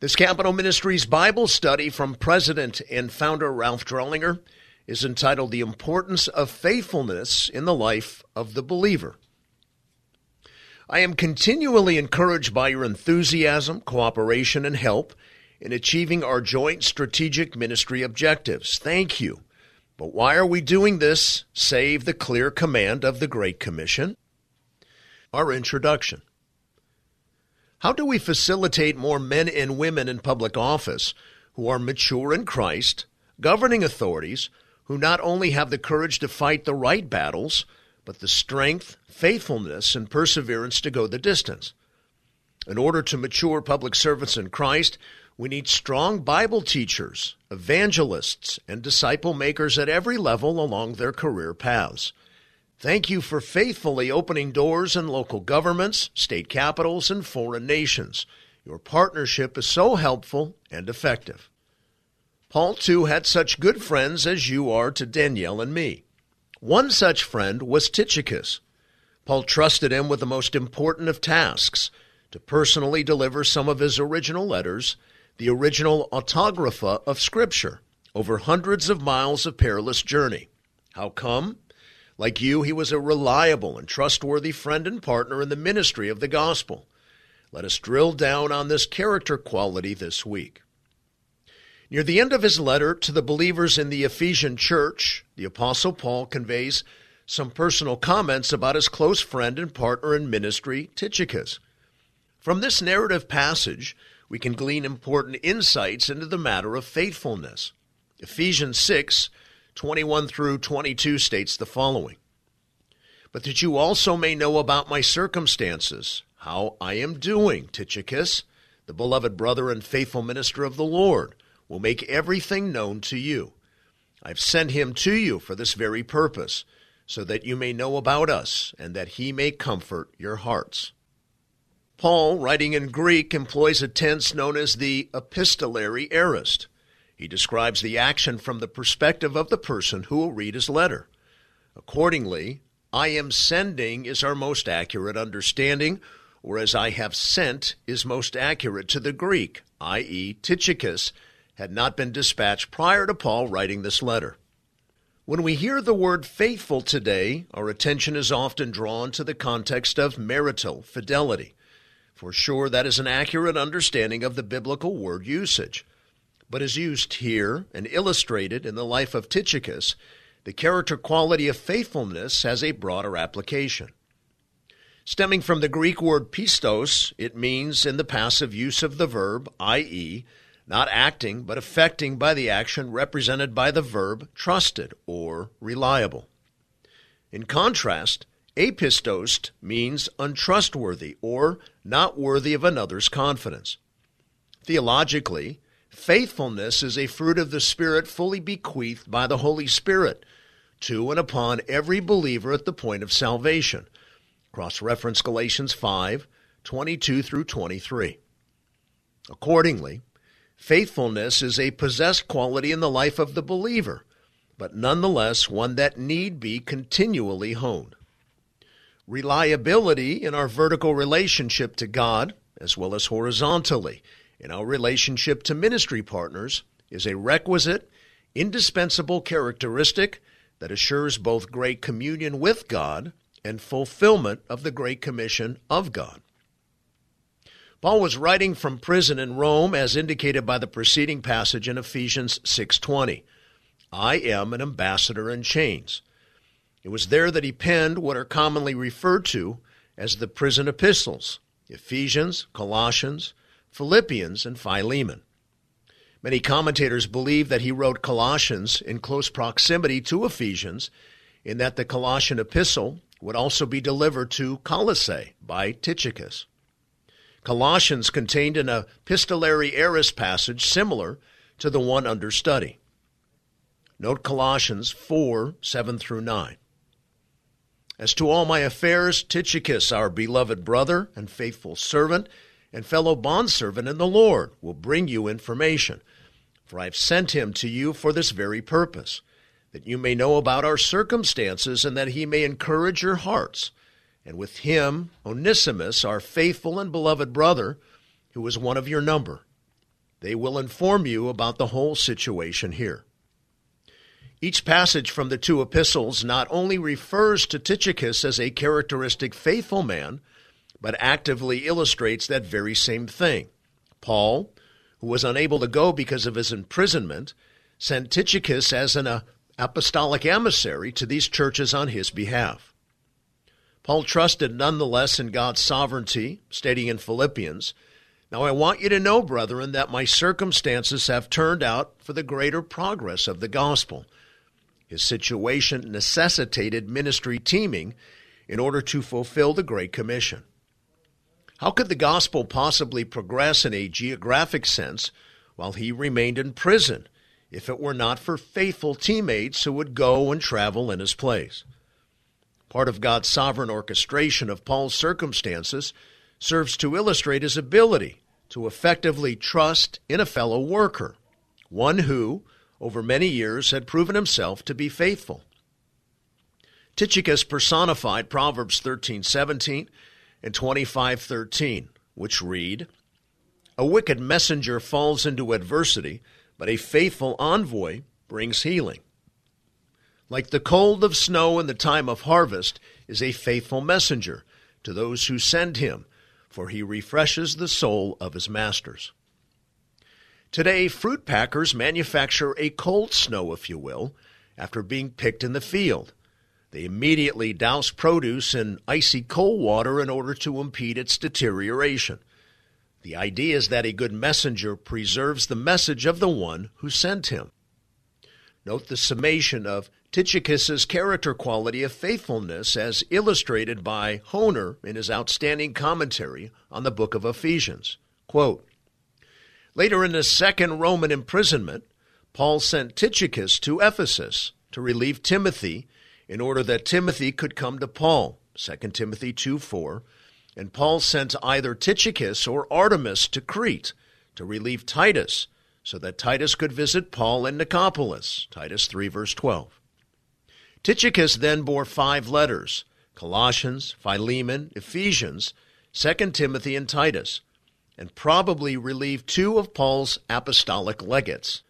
This Capitol Ministries Bible study from President and founder Ralph Drollinger is entitled The Importance of Faithfulness in the Life of the Believer. I am continually encouraged by your enthusiasm, cooperation, and help in achieving our joint strategic ministry objectives. Thank you. But why are we doing this save the clear command of the Great Commission? Our introduction. How do we facilitate more men and women in public office who are mature in Christ, governing authorities who not only have the courage to fight the right battles, but the strength, faithfulness, and perseverance to go the distance? In order to mature public servants in Christ, we need strong Bible teachers, evangelists, and disciple makers at every level along their career paths. Thank you for faithfully opening doors in local governments, state capitals, and foreign nations. Your partnership is so helpful and effective. Paul, too, had such good friends as you are to Danielle and me. One such friend was Tychicus. Paul trusted him with the most important of tasks to personally deliver some of his original letters, the original autographa of Scripture, over hundreds of miles of perilous journey. How come? Like you, he was a reliable and trustworthy friend and partner in the ministry of the gospel. Let us drill down on this character quality this week. Near the end of his letter to the believers in the Ephesian church, the Apostle Paul conveys some personal comments about his close friend and partner in ministry, Tychicus. From this narrative passage, we can glean important insights into the matter of faithfulness. Ephesians 6 21 through 22 states the following But that you also may know about my circumstances, how I am doing, Tychicus, the beloved brother and faithful minister of the Lord, will make everything known to you. I've sent him to you for this very purpose, so that you may know about us, and that he may comfort your hearts. Paul, writing in Greek, employs a tense known as the epistolary aorist. He describes the action from the perspective of the person who will read his letter. Accordingly, I am sending is our most accurate understanding, whereas I have sent is most accurate to the Greek, i.e., Tychicus had not been dispatched prior to Paul writing this letter. When we hear the word faithful today, our attention is often drawn to the context of marital fidelity. For sure, that is an accurate understanding of the biblical word usage but is used here and illustrated in the life of Tychicus, the character quality of faithfulness has a broader application. Stemming from the Greek word pistos, it means in the passive use of the verb, i.e., not acting but affecting by the action represented by the verb trusted or reliable. In contrast, apistos means untrustworthy or not worthy of another's confidence. Theologically, Faithfulness is a fruit of the Spirit fully bequeathed by the Holy Spirit to and upon every believer at the point of salvation. Cross reference Galatians 5 22 through 23. Accordingly, faithfulness is a possessed quality in the life of the believer, but nonetheless one that need be continually honed. Reliability in our vertical relationship to God, as well as horizontally, in our relationship to ministry partners is a requisite, indispensable characteristic that assures both great communion with God and fulfillment of the Great Commission of God. Paul was writing from prison in Rome as indicated by the preceding passage in Ephesians 6:20. I am an ambassador in chains. It was there that he penned what are commonly referred to as the prison epistles, Ephesians, Colossians, Philippians, and Philemon. Many commentators believe that he wrote Colossians in close proximity to Ephesians, in that the Colossian epistle would also be delivered to Colossae by Tychicus. Colossians contained an epistolary aorist passage similar to the one under study. Note Colossians 4 7 through 9. As to all my affairs, Tychicus, our beloved brother and faithful servant, and fellow bondservant in the Lord will bring you information. For I have sent him to you for this very purpose, that you may know about our circumstances and that he may encourage your hearts. And with him, Onesimus, our faithful and beloved brother, who is one of your number. They will inform you about the whole situation here. Each passage from the two epistles not only refers to Tychicus as a characteristic faithful man, but actively illustrates that very same thing. Paul, who was unable to go because of his imprisonment, sent Tychicus as an uh, apostolic emissary to these churches on his behalf. Paul trusted nonetheless in God's sovereignty, stating in Philippians, Now I want you to know, brethren, that my circumstances have turned out for the greater progress of the gospel. His situation necessitated ministry teaming in order to fulfill the Great Commission. How could the gospel possibly progress in a geographic sense while he remained in prison if it were not for faithful teammates who would go and travel in his place? Part of God's sovereign orchestration of Paul's circumstances serves to illustrate his ability to effectively trust in a fellow worker, one who, over many years, had proven himself to be faithful. Tychicus personified Proverbs 13:17 and 25:13, which read, "A wicked messenger falls into adversity, but a faithful envoy brings healing." Like the cold of snow in the time of harvest is a faithful messenger to those who send him, for he refreshes the soul of his masters. Today, fruit packers manufacture a cold snow, if you will, after being picked in the field. They immediately douse produce in icy cold water in order to impede its deterioration. The idea is that a good messenger preserves the message of the one who sent him. Note the summation of Tychicus's character quality of faithfulness as illustrated by Hoehner in his outstanding commentary on the book of Ephesians. Quote, Later in his second Roman imprisonment, Paul sent Tychicus to Ephesus to relieve Timothy in order that Timothy could come to Paul. 2 Timothy 2 4. And Paul sent either Tychicus or Artemas to Crete to relieve Titus, so that Titus could visit Paul in Nicopolis. Titus 3 verse 12. Tychicus then bore five letters Colossians, Philemon, Ephesians, 2 Timothy, and Titus, and probably relieved two of Paul's apostolic legates.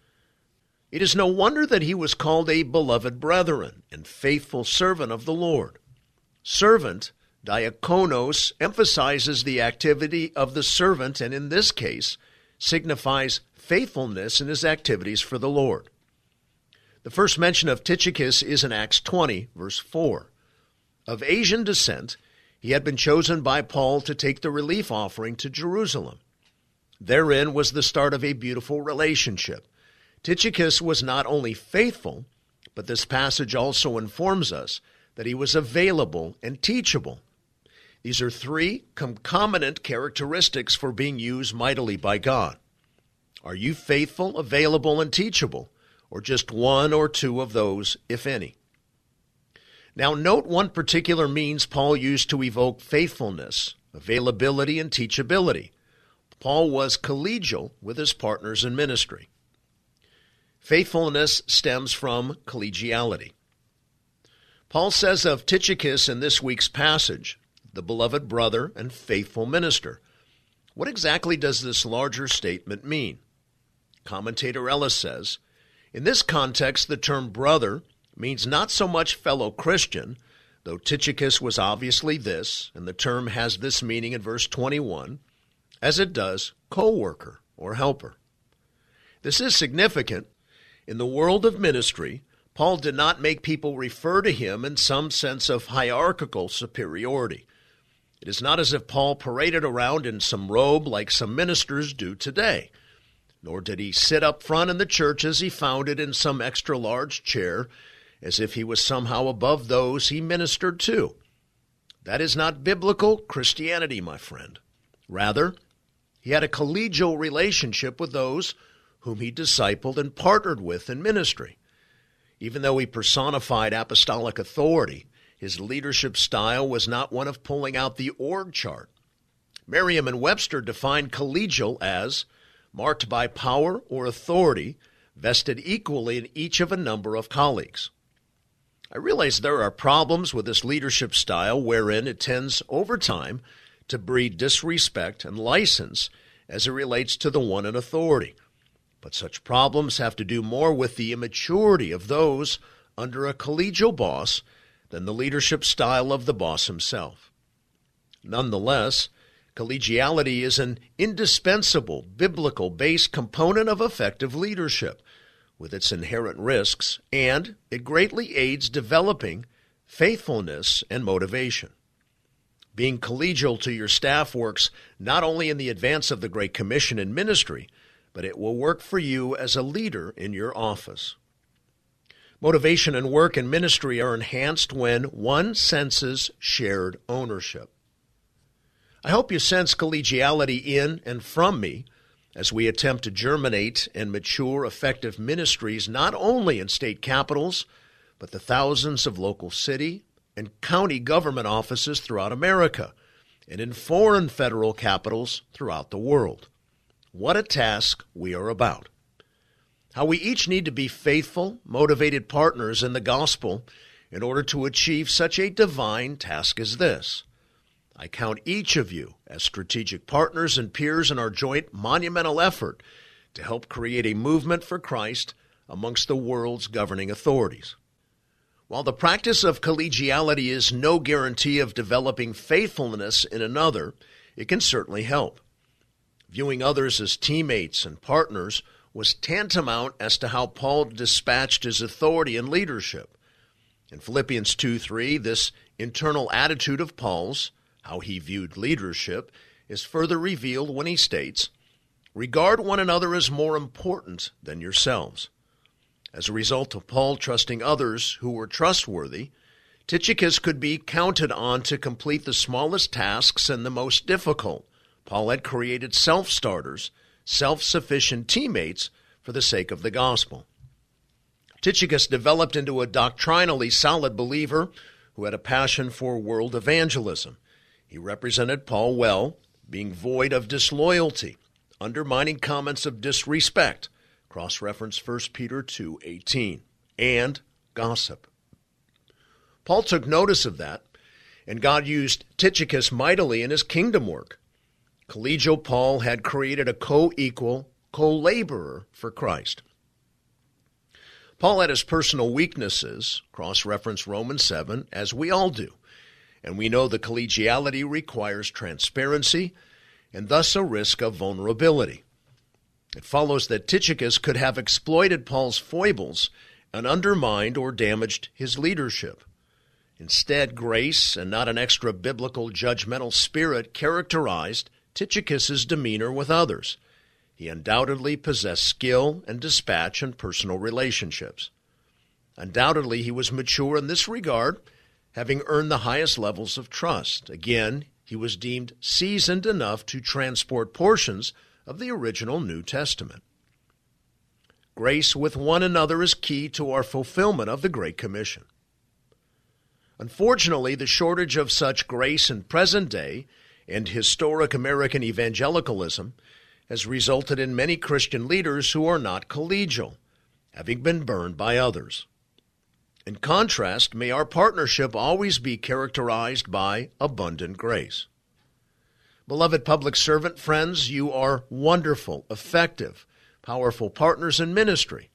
It is no wonder that he was called a beloved brethren and faithful servant of the Lord. Servant, diakonos, emphasizes the activity of the servant and in this case signifies faithfulness in his activities for the Lord. The first mention of Tychicus is in Acts 20, verse 4. Of Asian descent, he had been chosen by Paul to take the relief offering to Jerusalem. Therein was the start of a beautiful relationship Tychicus was not only faithful, but this passage also informs us that he was available and teachable. These are three concomitant characteristics for being used mightily by God. Are you faithful, available, and teachable, or just one or two of those, if any? Now, note one particular means Paul used to evoke faithfulness, availability, and teachability. Paul was collegial with his partners in ministry. Faithfulness stems from collegiality. Paul says of Tychicus in this week's passage, the beloved brother and faithful minister. What exactly does this larger statement mean? Commentator Ellis says, in this context, the term brother means not so much fellow Christian, though Tychicus was obviously this, and the term has this meaning in verse 21, as it does co worker or helper. This is significant in the world of ministry, Paul did not make people refer to him in some sense of hierarchical superiority. It is not as if Paul paraded around in some robe like some ministers do today, nor did he sit up front in the church as he found it in some extra large chair, as if he was somehow above those he ministered to. That is not biblical Christianity, my friend. Rather, he had a collegial relationship with those whom he discipled and partnered with in ministry. Even though he personified apostolic authority, his leadership style was not one of pulling out the org chart. Merriam and Webster defined collegial as marked by power or authority vested equally in each of a number of colleagues. I realize there are problems with this leadership style wherein it tends over time to breed disrespect and license as it relates to the one in authority. But such problems have to do more with the immaturity of those under a collegial boss than the leadership style of the boss himself. Nonetheless, collegiality is an indispensable biblical based component of effective leadership with its inherent risks, and it greatly aids developing faithfulness and motivation. Being collegial to your staff works not only in the advance of the Great Commission in ministry, but it will work for you as a leader in your office. Motivation and work and ministry are enhanced when one senses shared ownership. I hope you sense collegiality in and from me as we attempt to germinate and mature effective ministries not only in state capitals, but the thousands of local city and county government offices throughout America and in foreign federal capitals throughout the world. What a task we are about how we each need to be faithful, motivated partners in the gospel in order to achieve such a divine task as this. I count each of you as strategic partners and peers in our joint monumental effort to help create a movement for Christ amongst the world's governing authorities. While the practice of collegiality is no guarantee of developing faithfulness in another, it can certainly help. Viewing others as teammates and partners was tantamount as to how Paul dispatched his authority and leadership. In Philippians 2 3, this internal attitude of Paul's, how he viewed leadership, is further revealed when he states, Regard one another as more important than yourselves. As a result of Paul trusting others who were trustworthy, Tychicus could be counted on to complete the smallest tasks and the most difficult. Paul had created self starters self sufficient teammates for the sake of the gospel. Tychicus developed into a doctrinally solid believer who had a passion for world evangelism. He represented Paul well, being void of disloyalty, undermining comments of disrespect, cross reference 1 Peter 2:18, and gossip. Paul took notice of that, and God used Tychicus mightily in his kingdom work. Collegial Paul had created a co equal, co laborer for Christ. Paul had his personal weaknesses, cross reference Romans 7, as we all do. And we know the collegiality requires transparency and thus a risk of vulnerability. It follows that Tychicus could have exploited Paul's foibles and undermined or damaged his leadership. Instead, grace and not an extra biblical judgmental spirit characterized Tychicus's demeanor with others. He undoubtedly possessed skill and dispatch in personal relationships. Undoubtedly, he was mature in this regard, having earned the highest levels of trust. Again, he was deemed seasoned enough to transport portions of the original New Testament. Grace with one another is key to our fulfillment of the Great Commission. Unfortunately, the shortage of such grace in present day and historic American evangelicalism has resulted in many Christian leaders who are not collegial, having been burned by others. In contrast, may our partnership always be characterized by abundant grace. Beloved public servant friends, you are wonderful, effective, powerful partners in ministry.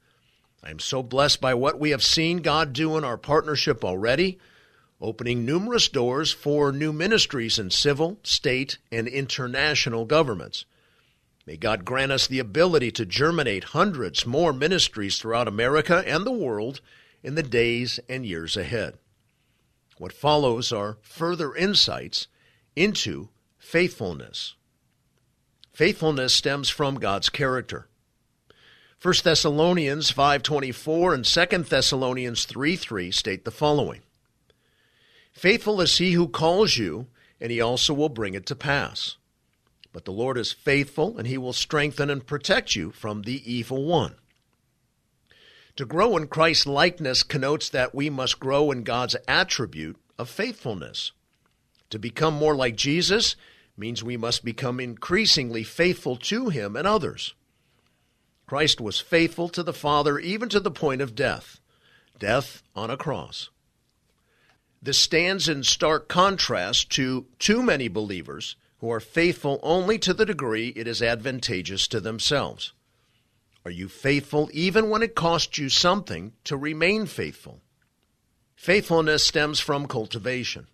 I am so blessed by what we have seen God do in our partnership already opening numerous doors for new ministries in civil, state, and international governments. May God grant us the ability to germinate hundreds more ministries throughout America and the world in the days and years ahead. What follows are further insights into faithfulness. Faithfulness stems from God's character. 1 Thessalonians 5:24 and 2 Thessalonians 3:3 state the following: Faithful is he who calls you, and he also will bring it to pass. But the Lord is faithful, and he will strengthen and protect you from the evil one. To grow in Christ's likeness connotes that we must grow in God's attribute of faithfulness. To become more like Jesus means we must become increasingly faithful to him and others. Christ was faithful to the Father even to the point of death, death on a cross. This stands in stark contrast to too many believers who are faithful only to the degree it is advantageous to themselves. Are you faithful even when it costs you something to remain faithful? Faithfulness stems from cultivation.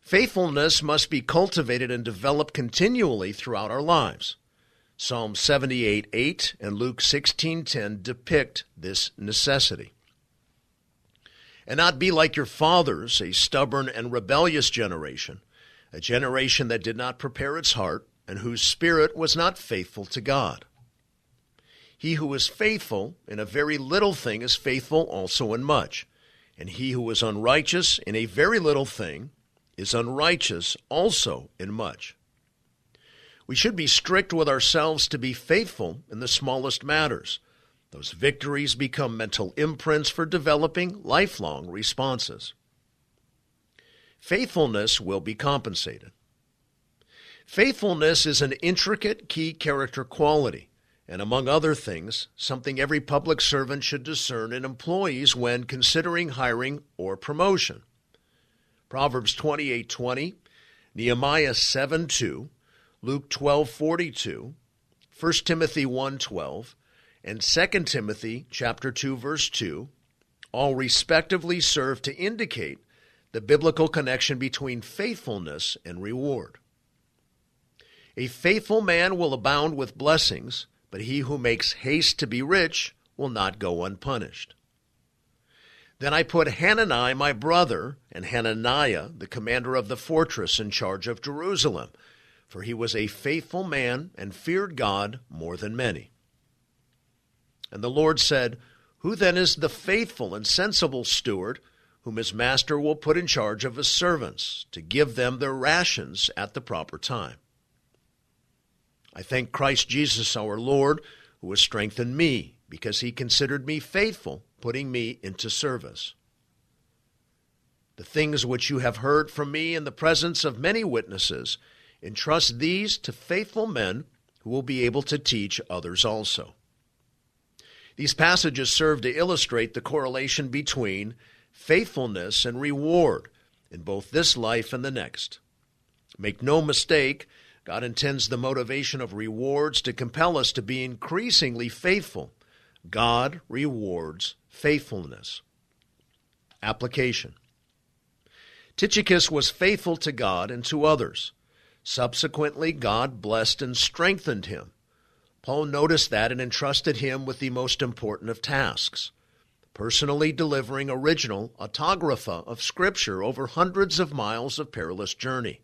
Faithfulness must be cultivated and developed continually throughout our lives. Psalm 78 8 and Luke 16:10 depict this necessity. And not be like your fathers, a stubborn and rebellious generation, a generation that did not prepare its heart and whose spirit was not faithful to God. He who is faithful in a very little thing is faithful also in much, and he who is unrighteous in a very little thing is unrighteous also in much. We should be strict with ourselves to be faithful in the smallest matters. Those victories become mental imprints for developing lifelong responses. Faithfulness will be compensated. Faithfulness is an intricate key character quality, and among other things, something every public servant should discern in employees when considering hiring or promotion. Proverbs 28:20, Nehemiah 7:2, Luke 12:42, 1 Timothy 1:12, and 2 Timothy chapter 2 verse 2 all respectively serve to indicate the biblical connection between faithfulness and reward. A faithful man will abound with blessings, but he who makes haste to be rich will not go unpunished. Then I put Hanani my brother and Hananiah the commander of the fortress in charge of Jerusalem for he was a faithful man and feared God more than many. And the Lord said, Who then is the faithful and sensible steward whom his master will put in charge of his servants to give them their rations at the proper time? I thank Christ Jesus our Lord, who has strengthened me, because he considered me faithful, putting me into service. The things which you have heard from me in the presence of many witnesses, Entrust these to faithful men who will be able to teach others also. These passages serve to illustrate the correlation between faithfulness and reward in both this life and the next. Make no mistake, God intends the motivation of rewards to compel us to be increasingly faithful. God rewards faithfulness. Application Tychicus was faithful to God and to others. Subsequently, God blessed and strengthened him. Paul noticed that and entrusted him with the most important of tasks personally delivering original autographa of Scripture over hundreds of miles of perilous journey.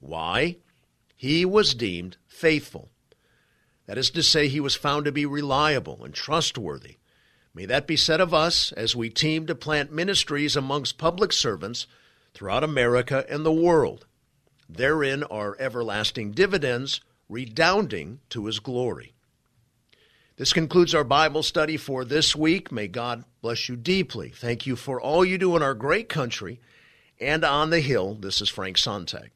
Why? He was deemed faithful. That is to say, he was found to be reliable and trustworthy. May that be said of us as we team to plant ministries amongst public servants throughout America and the world. Therein are everlasting dividends, redounding to his glory. This concludes our Bible study for this week. May God bless you deeply. Thank you for all you do in our great country and on the Hill. This is Frank Sontag.